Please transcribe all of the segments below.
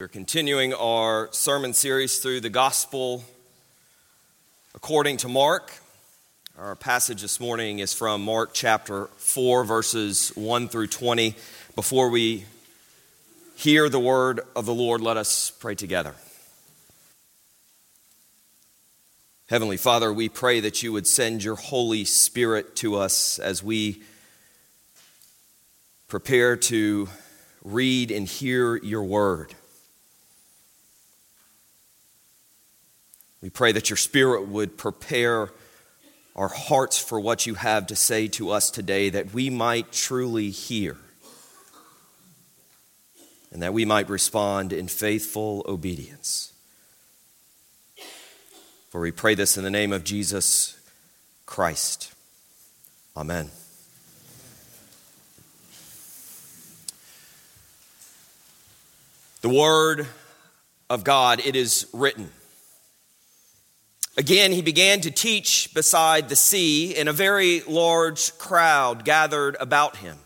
We're continuing our sermon series through the gospel according to Mark. Our passage this morning is from Mark chapter 4, verses 1 through 20. Before we hear the word of the Lord, let us pray together. Heavenly Father, we pray that you would send your Holy Spirit to us as we prepare to read and hear your word. We pray that your Spirit would prepare our hearts for what you have to say to us today, that we might truly hear and that we might respond in faithful obedience. For we pray this in the name of Jesus Christ. Amen. The Word of God, it is written. Again, he began to teach beside the sea, and a very large crowd gathered about him.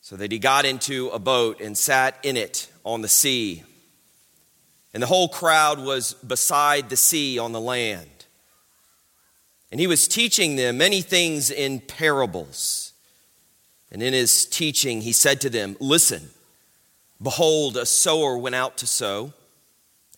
So that he got into a boat and sat in it on the sea. And the whole crowd was beside the sea on the land. And he was teaching them many things in parables. And in his teaching, he said to them, Listen, behold, a sower went out to sow.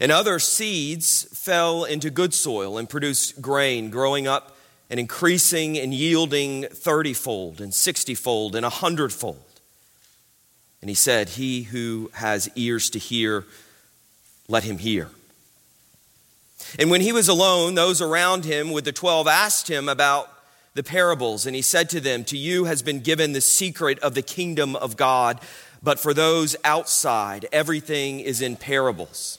And other seeds fell into good soil and produced grain, growing up and increasing and yielding thirtyfold and sixtyfold and a hundredfold. And he said, He who has ears to hear, let him hear. And when he was alone, those around him with the twelve asked him about the parables. And he said to them, To you has been given the secret of the kingdom of God, but for those outside, everything is in parables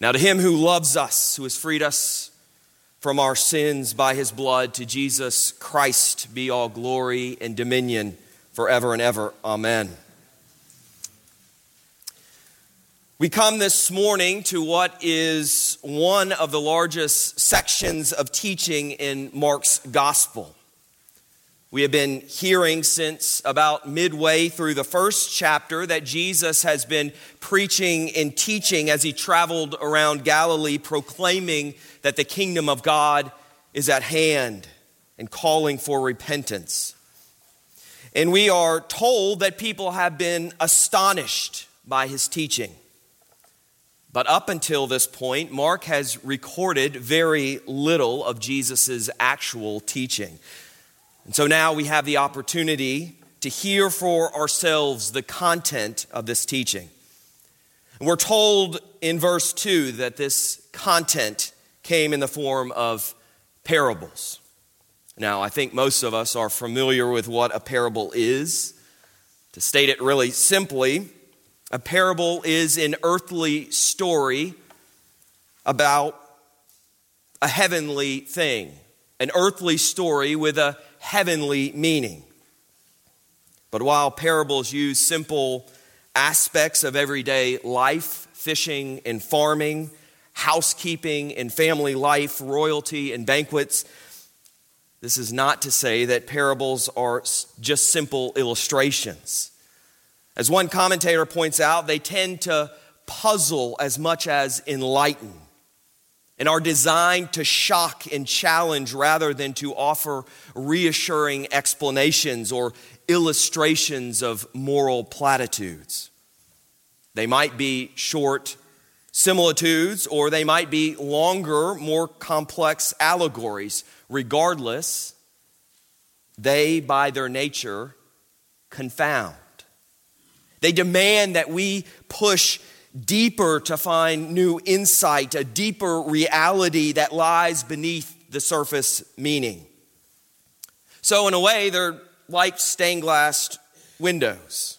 Now, to him who loves us, who has freed us from our sins by his blood, to Jesus Christ be all glory and dominion forever and ever. Amen. We come this morning to what is one of the largest sections of teaching in Mark's gospel. We have been hearing since about midway through the first chapter that Jesus has been preaching and teaching as he traveled around Galilee, proclaiming that the kingdom of God is at hand and calling for repentance. And we are told that people have been astonished by his teaching. But up until this point, Mark has recorded very little of Jesus' actual teaching. And so now we have the opportunity to hear for ourselves the content of this teaching. And we're told in verse 2 that this content came in the form of parables. Now, I think most of us are familiar with what a parable is. To state it really simply, a parable is an earthly story about a heavenly thing, an earthly story with a heavenly meaning. But while parables use simple aspects of everyday life, fishing and farming, housekeeping and family life, royalty and banquets, this is not to say that parables are just simple illustrations. As one commentator points out, they tend to puzzle as much as enlighten and are designed to shock and challenge rather than to offer reassuring explanations or illustrations of moral platitudes. They might be short similitudes or they might be longer, more complex allegories. Regardless, they, by their nature, confound. They demand that we push deeper to find new insight, a deeper reality that lies beneath the surface meaning. So, in a way, they're like stained glass windows.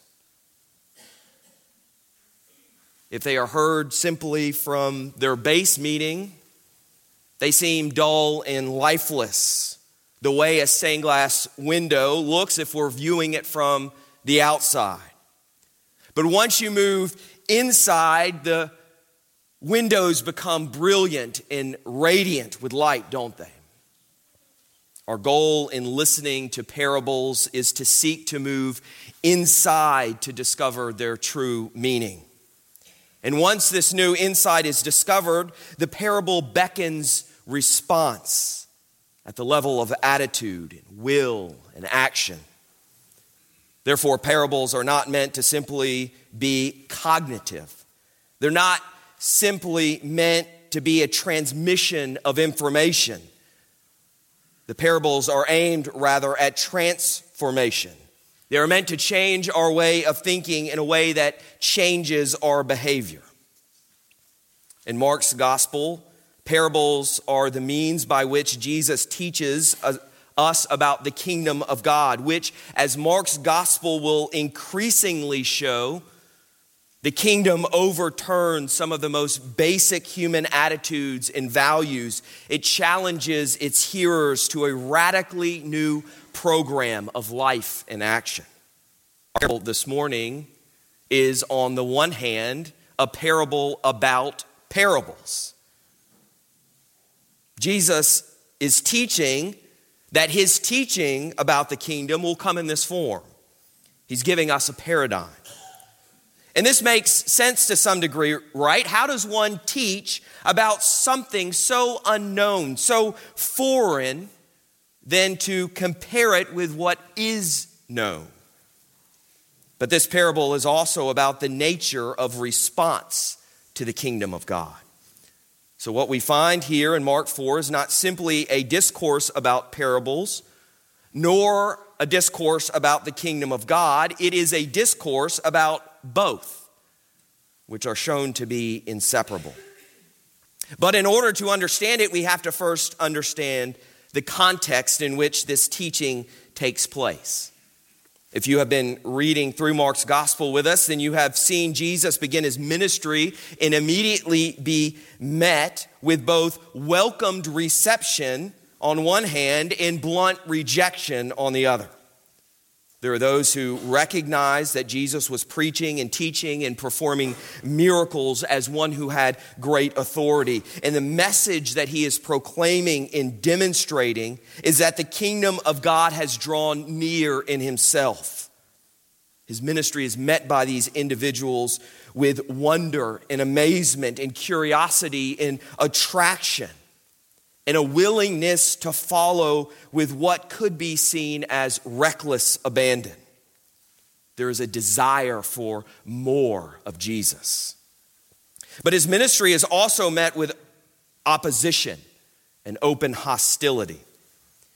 If they are heard simply from their base meaning, they seem dull and lifeless, the way a stained glass window looks if we're viewing it from the outside. But once you move inside, the windows become brilliant and radiant with light, don't they? Our goal in listening to parables is to seek to move inside to discover their true meaning. And once this new insight is discovered, the parable beckons response at the level of attitude, and will, and action. Therefore, parables are not meant to simply be cognitive. They're not simply meant to be a transmission of information. The parables are aimed rather at transformation. They are meant to change our way of thinking in a way that changes our behavior. In Mark's gospel, parables are the means by which Jesus teaches us about the kingdom of God, which, as Mark's gospel will increasingly show, the kingdom overturns some of the most basic human attitudes and values. It challenges its hearers to a radically new program of life and action. Our parable this morning is, on the one hand, a parable about parables. Jesus is teaching that his teaching about the kingdom will come in this form. He's giving us a paradigm. And this makes sense to some degree, right? How does one teach about something so unknown, so foreign, than to compare it with what is known? But this parable is also about the nature of response to the kingdom of God. So, what we find here in Mark 4 is not simply a discourse about parables, nor a discourse about the kingdom of God. It is a discourse about both, which are shown to be inseparable. But in order to understand it, we have to first understand the context in which this teaching takes place. If you have been reading through Mark's gospel with us, then you have seen Jesus begin his ministry and immediately be met with both welcomed reception on one hand and blunt rejection on the other. There are those who recognize that Jesus was preaching and teaching and performing miracles as one who had great authority. And the message that he is proclaiming and demonstrating is that the kingdom of God has drawn near in himself. His ministry is met by these individuals with wonder and amazement and curiosity and attraction and a willingness to follow with what could be seen as reckless abandon. There is a desire for more of Jesus. But his ministry is also met with opposition and open hostility.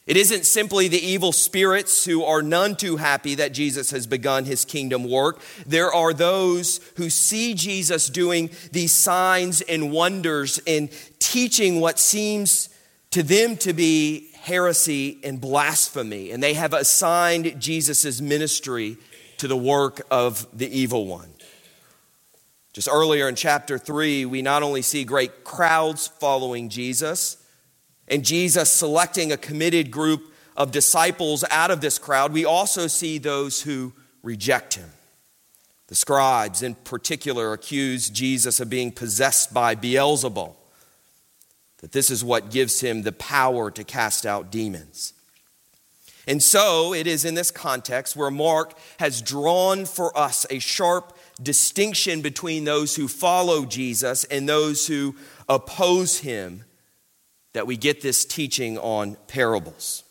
It isn't simply the evil spirits who are none too happy that Jesus has begun his kingdom work. There are those who see Jesus doing these signs and wonders and teaching what seems to them to be heresy and blasphemy, and they have assigned Jesus' ministry to the work of the evil one. Just earlier in chapter 3, we not only see great crowds following Jesus, and Jesus selecting a committed group of disciples out of this crowd, we also see those who reject him. The scribes, in particular, accuse Jesus of being possessed by Beelzebul, that this is what gives him the power to cast out demons. And so it is in this context where Mark has drawn for us a sharp distinction between those who follow Jesus and those who oppose him that we get this teaching on parables.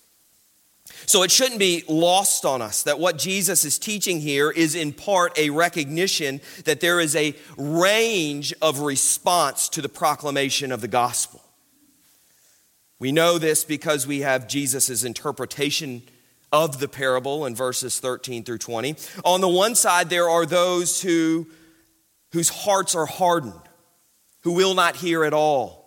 So it shouldn't be lost on us that what Jesus is teaching here is in part a recognition that there is a range of response to the proclamation of the gospel. We know this because we have Jesus' interpretation of the parable in verses 13 through 20. On the one side, there are those who, whose hearts are hardened, who will not hear at all.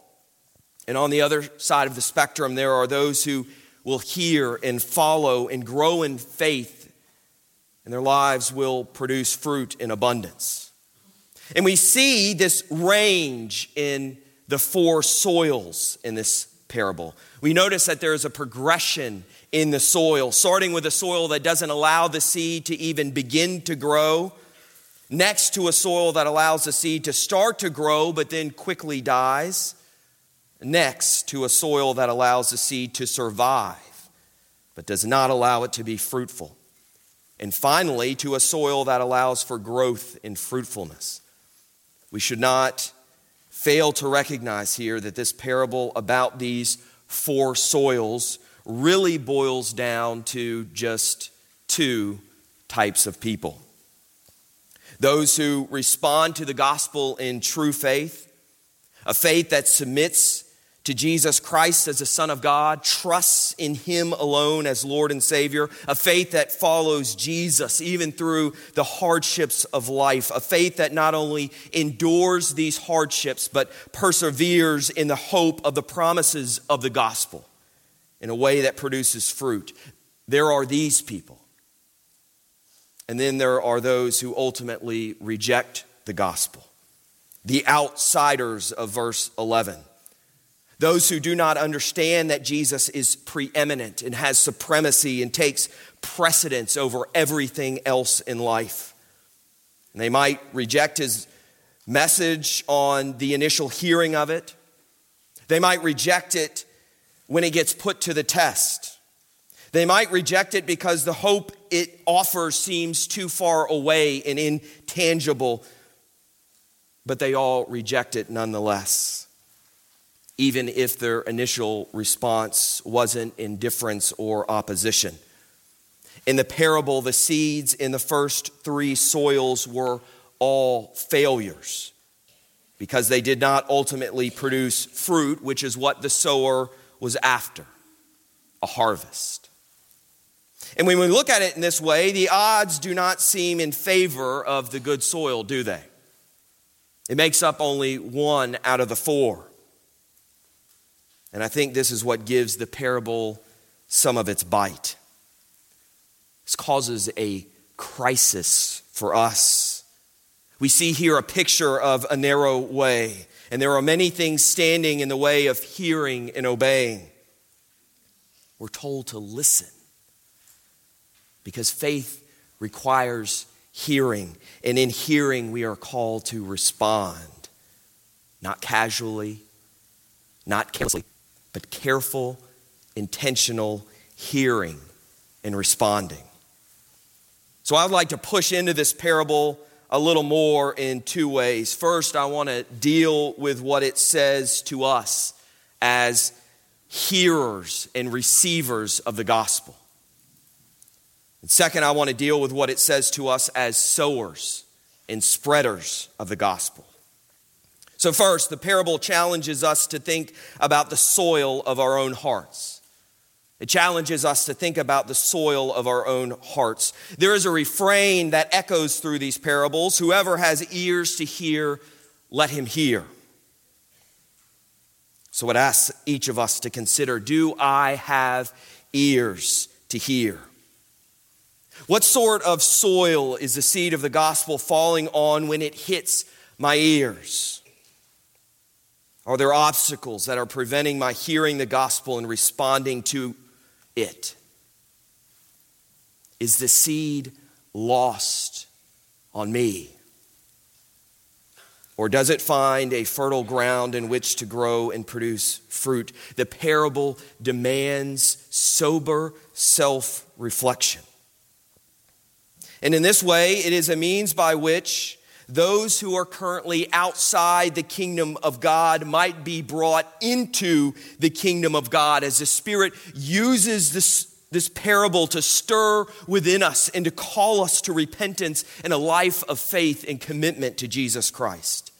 And on the other side of the spectrum, there are those who will hear and follow and grow in faith, and their lives will produce fruit in abundance. And we see this range in the four soils in this parable. We notice that there is a progression in the soil, starting with a soil that doesn't allow the seed to even begin to grow, next to a soil that allows the seed to start to grow but then quickly dies, next to a soil that allows the seed to survive but does not allow it to be fruitful, and finally to a soil that allows for growth and fruitfulness. We should not fail to recognize here that this parable about these four soils really boils down to just two types of people. Those who respond to the gospel in true faith, a faith that submits to Jesus Christ as the Son of God, trusts in Him alone as Lord and Savior, a faith that follows Jesus even through the hardships of life, a faith that not only endures these hardships, but perseveres in the hope of the promises of the gospel in a way that produces fruit. There are these people. And then there are those who ultimately reject the gospel, the outsiders of verse 11 those who do not understand that Jesus is preeminent and has supremacy and takes precedence over everything else in life. And they might reject his message on the initial hearing of it. They might reject it when it gets put to the test. They might reject it because the hope it offers seems too far away and intangible, but they all reject it nonetheless even if their initial response wasn't indifference or opposition. In the parable, the seeds in the first three soils were all failures because they did not ultimately produce fruit, which is what the sower was after a harvest. And when we look at it in this way, the odds do not seem in favor of the good soil, do they? It makes up only one out of the four. And I think this is what gives the parable some of its bite. This causes a crisis for us. We see here a picture of a narrow way, and there are many things standing in the way of hearing and obeying. We're told to listen because faith requires hearing, and in hearing, we are called to respond, not casually, not carelessly but careful, intentional hearing and responding. So I'd like to push into this parable a little more in two ways. First, I want to deal with what it says to us as hearers and receivers of the gospel. And second, I want to deal with what it says to us as sowers and spreaders of the gospel. So, first, the parable challenges us to think about the soil of our own hearts. It challenges us to think about the soil of our own hearts. There is a refrain that echoes through these parables whoever has ears to hear, let him hear. So it asks each of us to consider do I have ears to hear? What sort of soil is the seed of the gospel falling on when it hits my ears? Are there obstacles that are preventing my hearing the gospel and responding to it? Is the seed lost on me? Or does it find a fertile ground in which to grow and produce fruit? The parable demands sober self reflection. And in this way, it is a means by which those who are currently outside the kingdom of God might be brought into the kingdom of God as the Spirit uses this, this parable to stir within us and to call us to repentance and a life of faith and commitment to Jesus Christ.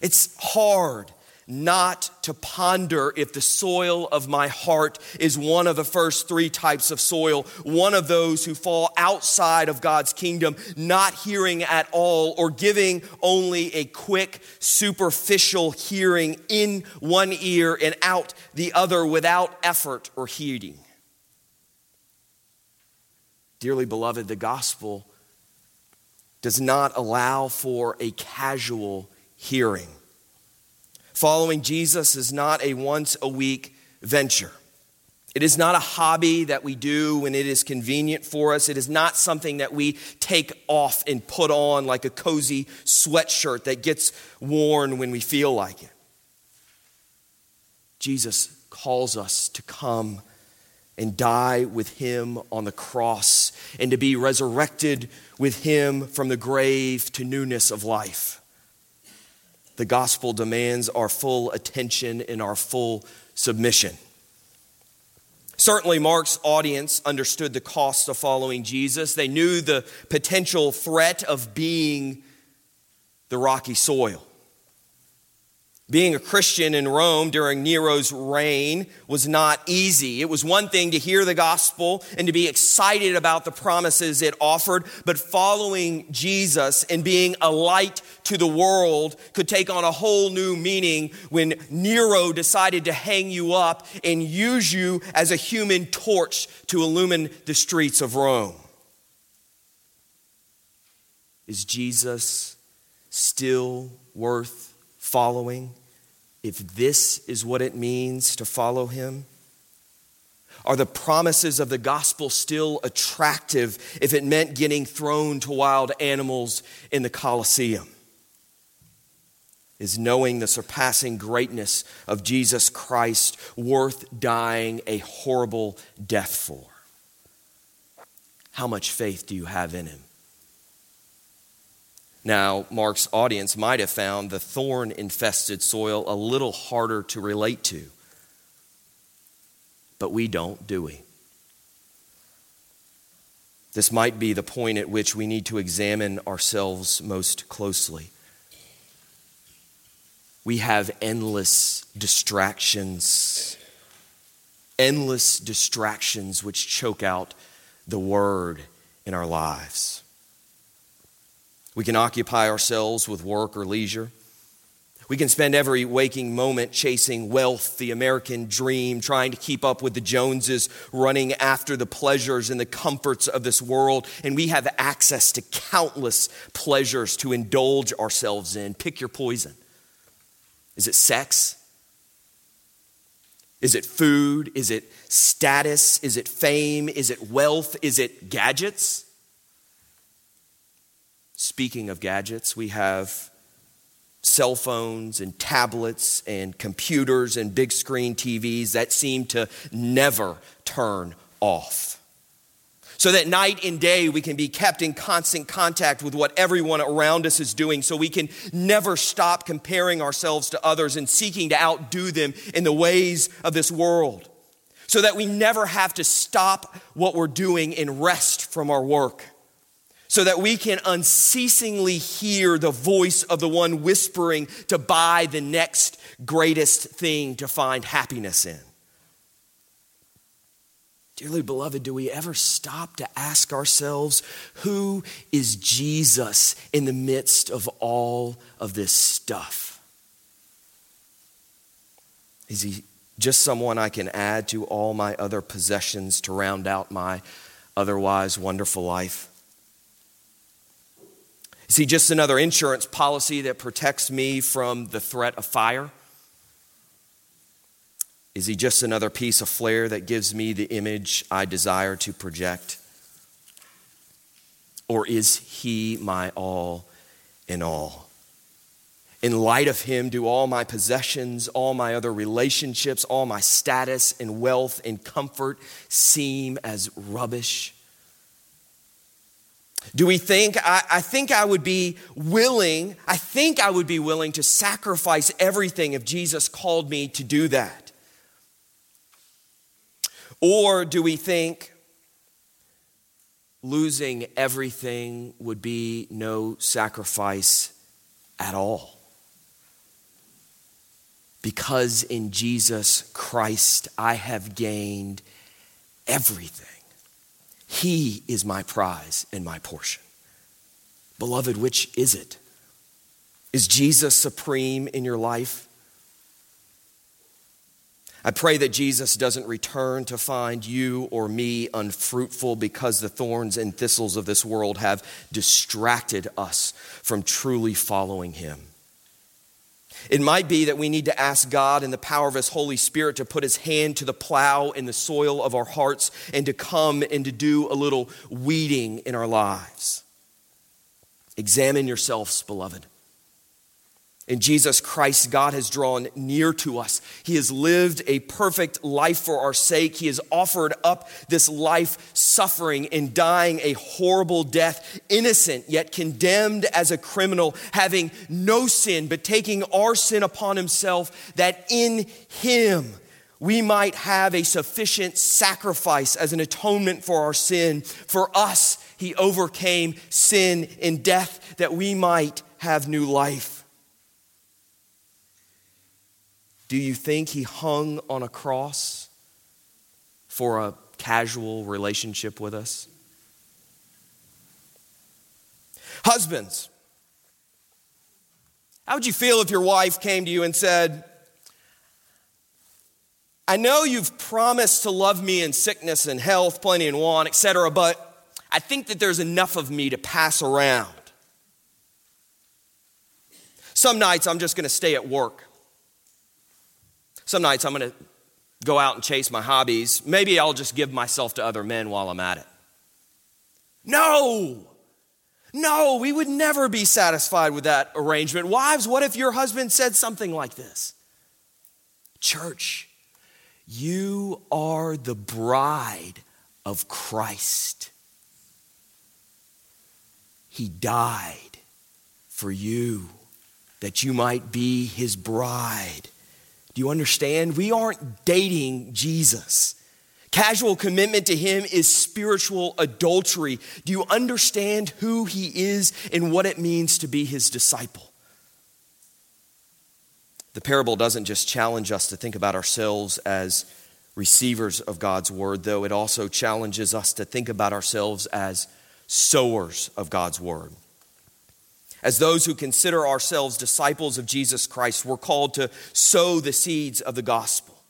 It's hard not to ponder if the soil of my heart is one of the first three types of soil, one of those who fall outside of God's kingdom, not hearing at all, or giving only a quick, superficial hearing in one ear and out the other without effort or heeding. Dearly beloved, the gospel does not allow for a casual hearing. Following Jesus is not a once a week venture. It is not a hobby that we do when it is convenient for us. It is not something that we take off and put on like a cozy sweatshirt that gets worn when we feel like it. Jesus calls us to come and die with him on the cross and to be resurrected with him from the grave to newness of life the gospel demands our full attention and our full submission. Certainly, Mark's audience understood the cost of following Jesus. They knew the potential threat of being the rocky soil. Being a Christian in Rome during Nero's reign was not easy. It was one thing to hear the gospel and to be excited about the promises it offered, but following Jesus and being a light to the world could take on a whole new meaning when Nero decided to hang you up and use you as a human torch to illumine the streets of Rome. Is Jesus still worth following, if this is what it means to follow him? Are the promises of the gospel still attractive if it meant getting thrown to wild animals in the Colosseum? Is knowing the surpassing greatness of Jesus Christ worth dying a horrible death for? How much faith do you have in him? Now, Mark's audience might have found the thorn infested soil a little harder to relate to. But we don't, do we? This might be the point at which we need to examine ourselves most closely. We have endless distractions, endless distractions which choke out the word in our lives. We can occupy ourselves with work or leisure. We can spend every waking moment chasing wealth, the American dream, trying to keep up with the Joneses, running after the pleasures and the comforts of this world. And we have access to countless pleasures to indulge ourselves in. Pick your poison. Is it sex? Is it food? Is it status? Is it fame? Is it wealth? Is it gadgets? Speaking of gadgets, we have cell phones and tablets and computers and big screen TVs that seem to never turn off. So that night and day we can be kept in constant contact with what everyone around us is doing, so we can never stop comparing ourselves to others and seeking to outdo them in the ways of this world. So that we never have to stop what we're doing and rest from our work so that we can unceasingly hear the voice of the one whispering to buy the next greatest thing to find happiness in. Dearly beloved, do we ever stop to ask ourselves, who is Jesus in the midst of all of this stuff? Is he just someone I can add to all my other possessions to round out my otherwise wonderful life? Is he just another insurance policy that protects me from the threat of fire? Is he just another piece of flair that gives me the image I desire to project? Or is he my all in all? In light of him, do all my possessions, all my other relationships, all my status and wealth and comfort seem as rubbish? Do we think, I, I, think I would be willing, I think I would be willing to sacrifice everything if Jesus called me to do that? Or do we think losing everything would be no sacrifice at all? Because in Jesus Christ I have gained everything. He is my prize and my portion. Beloved, which is it? Is Jesus supreme in your life? I pray that Jesus doesn't return to find you or me unfruitful because the thorns and thistles of this world have distracted us from truly following him. It might be that we need to ask God in the power of His Holy Spirit to put His hand to the plow in the soil of our hearts and to come and to do a little weeding in our lives. Examine yourselves, beloved. In Jesus Christ, God has drawn near to us. He has lived a perfect life for our sake. He has offered up this life suffering and dying a horrible death, innocent yet condemned as a criminal, having no sin, but taking our sin upon himself, that in him we might have a sufficient sacrifice as an atonement for our sin. For us, he overcame sin and death that we might have new life. Do you think he hung on a cross for a casual relationship with us? Husbands, how would you feel if your wife came to you and said, I know you've promised to love me in sickness and health, plenty and want, etc., but I think that there's enough of me to pass around. Some nights I'm just going to stay at work. Some nights I'm going to go out and chase my hobbies. Maybe I'll just give myself to other men while I'm at it. No! No, we would never be satisfied with that arrangement. Wives, what if your husband said something like this? Church, you are the bride of Christ. He died for you that you might be his bride. Do you understand? We aren't dating Jesus. Casual commitment to him is spiritual adultery. Do you understand who he is and what it means to be his disciple? The parable doesn't just challenge us to think about ourselves as receivers of God's word, though it also challenges us to think about ourselves as sowers of God's word. As those who consider ourselves disciples of Jesus Christ, we're called to sow the seeds of the gospel.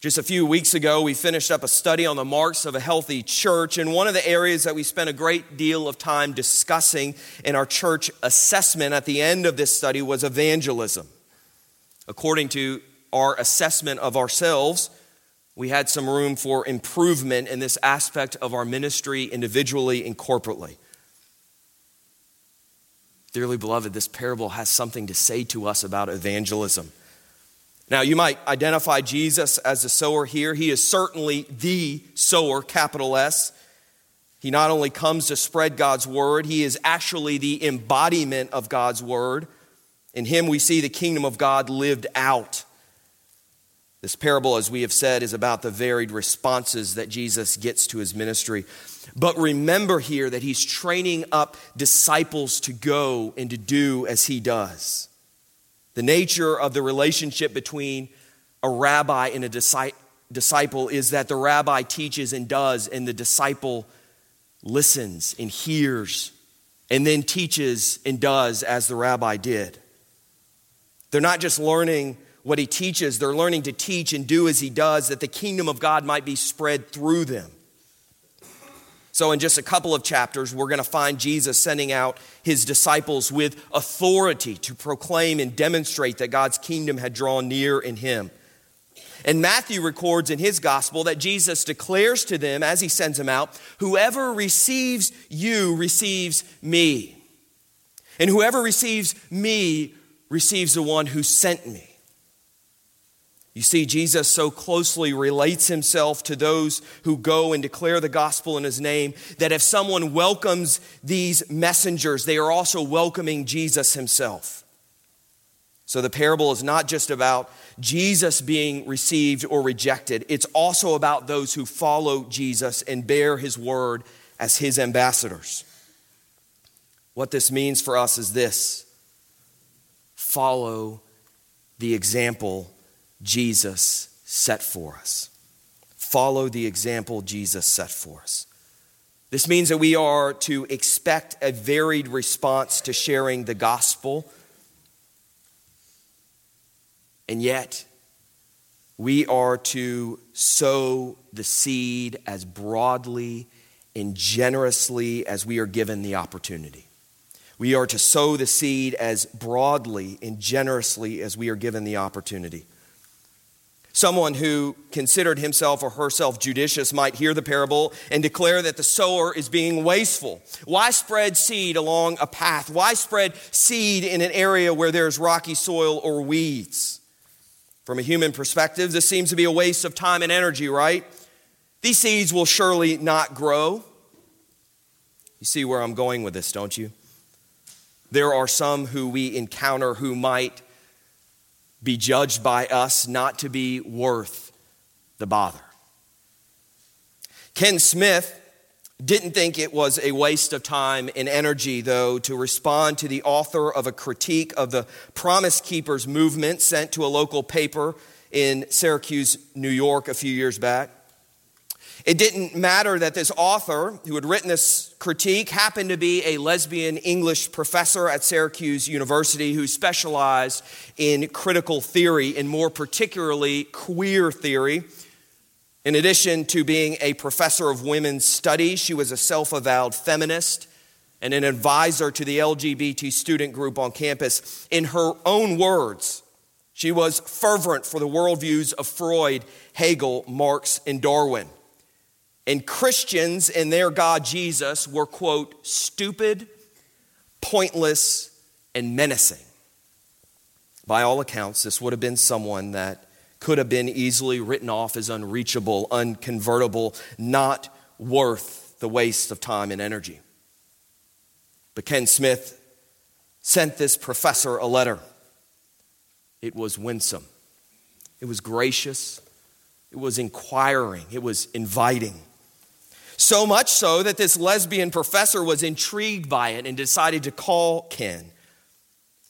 Just a few weeks ago, we finished up a study on the marks of a healthy church, and one of the areas that we spent a great deal of time discussing in our church assessment at the end of this study was evangelism. According to our assessment of ourselves, we had some room for improvement in this aspect of our ministry individually and corporately. Dearly beloved, this parable has something to say to us about evangelism. Now, you might identify Jesus as the sower here. He is certainly the sower, capital S. He not only comes to spread God's word, he is actually the embodiment of God's word. In him, we see the kingdom of God lived out. This parable, as we have said, is about the varied responses that Jesus gets to his ministry. But remember here that he's training up disciples to go and to do as he does. The nature of the relationship between a rabbi and a disciple is that the rabbi teaches and does, and the disciple listens and hears, and then teaches and does as the rabbi did. They're not just learning what he teaches. They're learning to teach and do as he does, that the kingdom of God might be spread through them. So, in just a couple of chapters, we're going to find Jesus sending out his disciples with authority to proclaim and demonstrate that God's kingdom had drawn near in him. And Matthew records in his gospel that Jesus declares to them as he sends them out Whoever receives you receives me. And whoever receives me receives the one who sent me. You see, Jesus so closely relates himself to those who go and declare the gospel in his name that if someone welcomes these messengers, they are also welcoming Jesus himself. So the parable is not just about Jesus being received or rejected, it's also about those who follow Jesus and bear his word as his ambassadors. What this means for us is this follow the example Jesus set for us. Follow the example Jesus set for us. This means that we are to expect a varied response to sharing the gospel. And yet, we are to sow the seed as broadly and generously as we are given the opportunity. We are to sow the seed as broadly and generously as we are given the opportunity. Someone who considered himself or herself judicious might hear the parable and declare that the sower is being wasteful. Why spread seed along a path? Why spread seed in an area where there's rocky soil or weeds? From a human perspective, this seems to be a waste of time and energy, right? These seeds will surely not grow. You see where I'm going with this, don't you? There are some who we encounter who might be judged by us not to be worth the bother. Ken Smith didn't think it was a waste of time and energy, though, to respond to the author of a critique of the Promise Keepers movement sent to a local paper in Syracuse, New York, a few years back. It didn't matter that this author, who had written this critique, happened to be a lesbian English professor at Syracuse University who specialized in critical theory, and more particularly queer theory. In addition to being a professor of women's studies, she was a self avowed feminist and an advisor to the LGBT student group on campus. In her own words, she was fervent for the worldviews of Freud, Hegel, Marx, and Darwin. And Christians and their God Jesus were, quote, stupid, pointless, and menacing. By all accounts, this would have been someone that could have been easily written off as unreachable, unconvertible, not worth the waste of time and energy. But Ken Smith sent this professor a letter. It was winsome, it was gracious, it was inquiring, it was inviting. So much so that this lesbian professor was intrigued by it and decided to call Ken.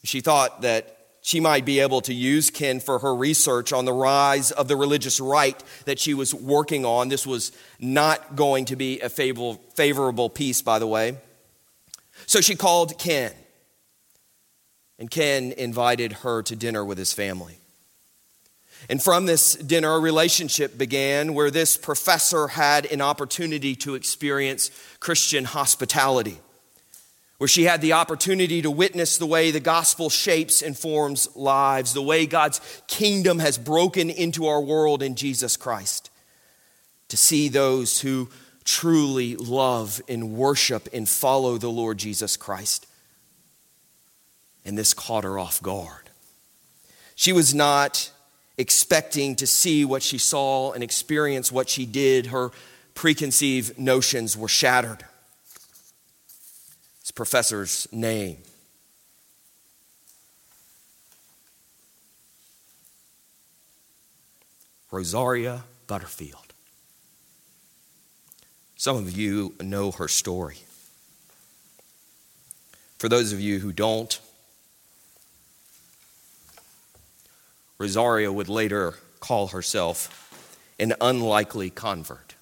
She thought that she might be able to use Ken for her research on the rise of the religious right that she was working on. This was not going to be a favorable piece, by the way. So she called Ken, and Ken invited her to dinner with his family. And from this dinner, a relationship began where this professor had an opportunity to experience Christian hospitality, where she had the opportunity to witness the way the gospel shapes and forms lives, the way God's kingdom has broken into our world in Jesus Christ, to see those who truly love and worship and follow the Lord Jesus Christ. And this caught her off guard. She was not expecting to see what she saw and experience what she did, her preconceived notions were shattered. This professor's name. Rosaria Butterfield. Some of you know her story. For those of you who don't, Rosaria would later call herself an unlikely convert.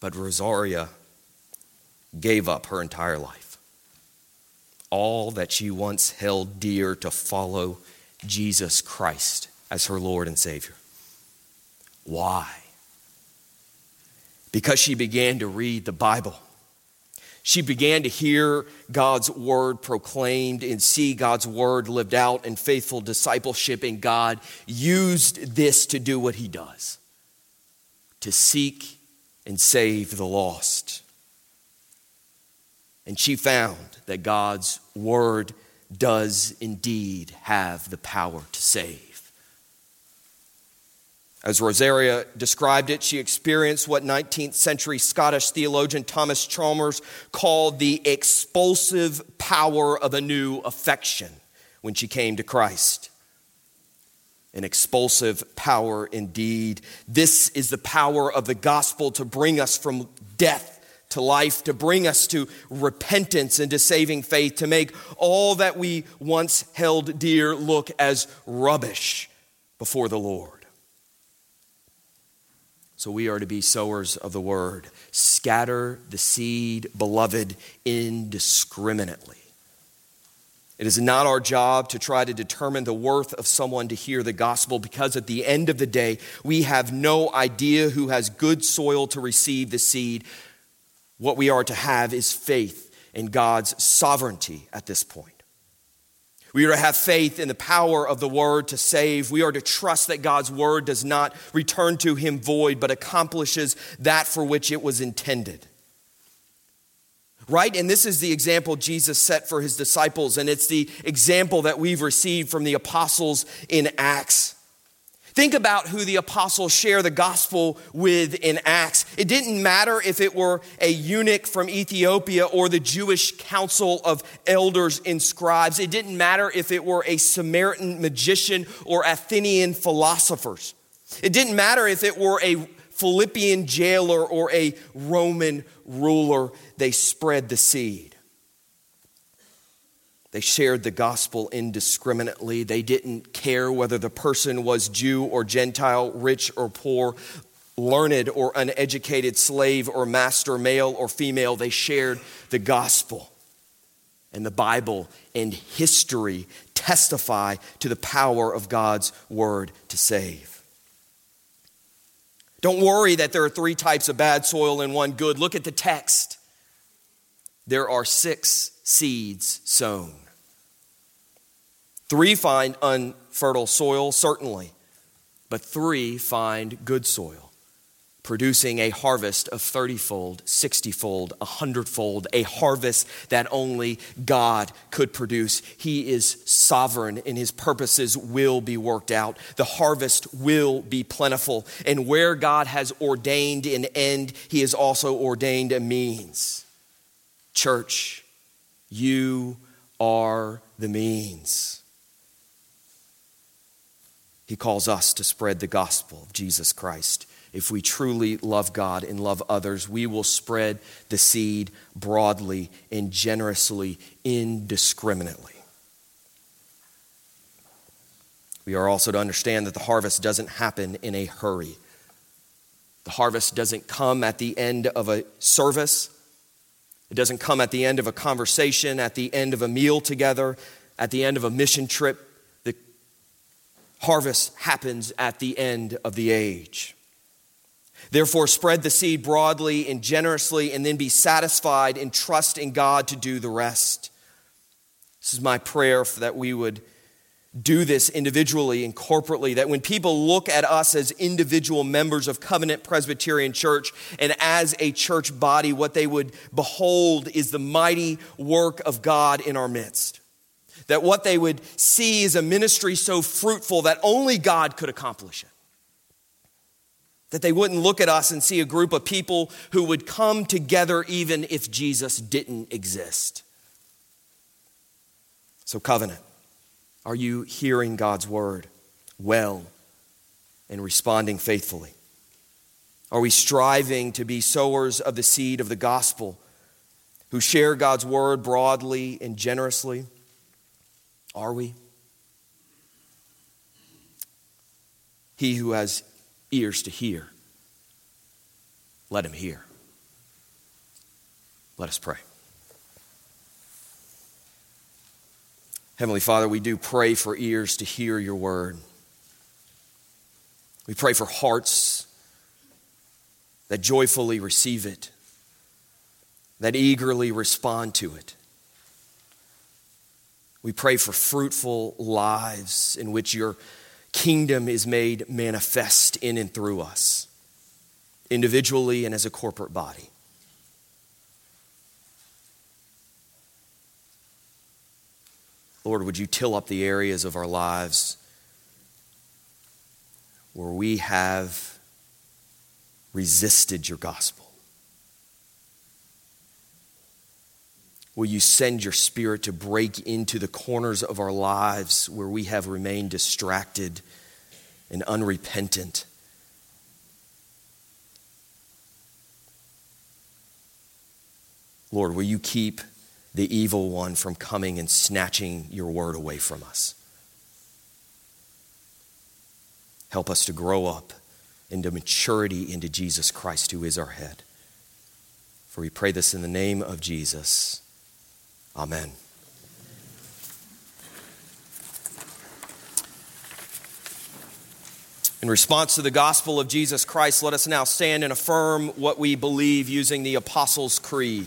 But Rosaria gave up her entire life. All that she once held dear to follow Jesus Christ as her Lord and Savior. Why? Because she began to read the Bible. She began to hear God's word proclaimed and see God's word lived out in faithful discipleship, and God used this to do what He does to seek and save the lost. And she found that God's word does indeed have the power to save. As Rosaria described it, she experienced what 19th century Scottish theologian Thomas Chalmers called the expulsive power of a new affection when she came to Christ. An expulsive power indeed. This is the power of the gospel to bring us from death to life, to bring us to repentance and to saving faith, to make all that we once held dear look as rubbish before the Lord. So we are to be sowers of the word. Scatter the seed, beloved, indiscriminately. It is not our job to try to determine the worth of someone to hear the gospel because at the end of the day, we have no idea who has good soil to receive the seed. What we are to have is faith in God's sovereignty at this point. We are to have faith in the power of the word to save. We are to trust that God's word does not return to him void, but accomplishes that for which it was intended. Right? And this is the example Jesus set for his disciples, and it's the example that we've received from the apostles in Acts. Think about who the apostles share the gospel with in Acts. It didn't matter if it were a eunuch from Ethiopia or the Jewish council of elders and scribes. It didn't matter if it were a Samaritan magician or Athenian philosophers. It didn't matter if it were a Philippian jailer or a Roman ruler. They spread the seed. They shared the gospel indiscriminately. They didn't care whether the person was Jew or Gentile, rich or poor, learned or uneducated, slave or master, male or female. They shared the gospel. And the Bible and history testify to the power of God's word to save. Don't worry that there are three types of bad soil and one good. Look at the text. There are six seeds sown. Three find unfertile soil, certainly, but three find good soil, producing a harvest of 30 fold, 60 fold, 100 fold, a harvest that only God could produce. He is sovereign and his purposes will be worked out. The harvest will be plentiful. And where God has ordained an end, he has also ordained a means. Church, you are the means. He calls us to spread the gospel of Jesus Christ. If we truly love God and love others, we will spread the seed broadly and generously, indiscriminately. We are also to understand that the harvest doesn't happen in a hurry. The harvest doesn't come at the end of a service. It doesn't come at the end of a conversation, at the end of a meal together, at the end of a mission trip. The harvest happens at the end of the age. Therefore, spread the seed broadly and generously, and then be satisfied and trust in God to do the rest. This is my prayer that we would do this individually and corporately, that when people look at us as individual members of Covenant Presbyterian Church and as a church body, what they would behold is the mighty work of God in our midst. That what they would see is a ministry so fruitful that only God could accomplish it. That they wouldn't look at us and see a group of people who would come together even if Jesus didn't exist. So, covenant are you hearing God's word well and responding faithfully? Are we striving to be sowers of the seed of the gospel who share God's word broadly and generously? Are we? He who has ears to hear, let him hear. Let us pray. Heavenly Father, we do pray for ears to hear your word. We pray for hearts that joyfully receive it, that eagerly respond to it. We pray for fruitful lives in which your kingdom is made manifest in and through us, individually and as a corporate body. Lord, would you till up the areas of our lives where we have resisted your gospel? Will you send your spirit to break into the corners of our lives where we have remained distracted and unrepentant? Lord, will you keep the evil one from coming and snatching your word away from us? Help us to grow up into maturity into Jesus Christ, who is our head. For we pray this in the name of Jesus. Amen. In response to the gospel of Jesus Christ, let us now stand and affirm what we believe using the Apostles' Creed.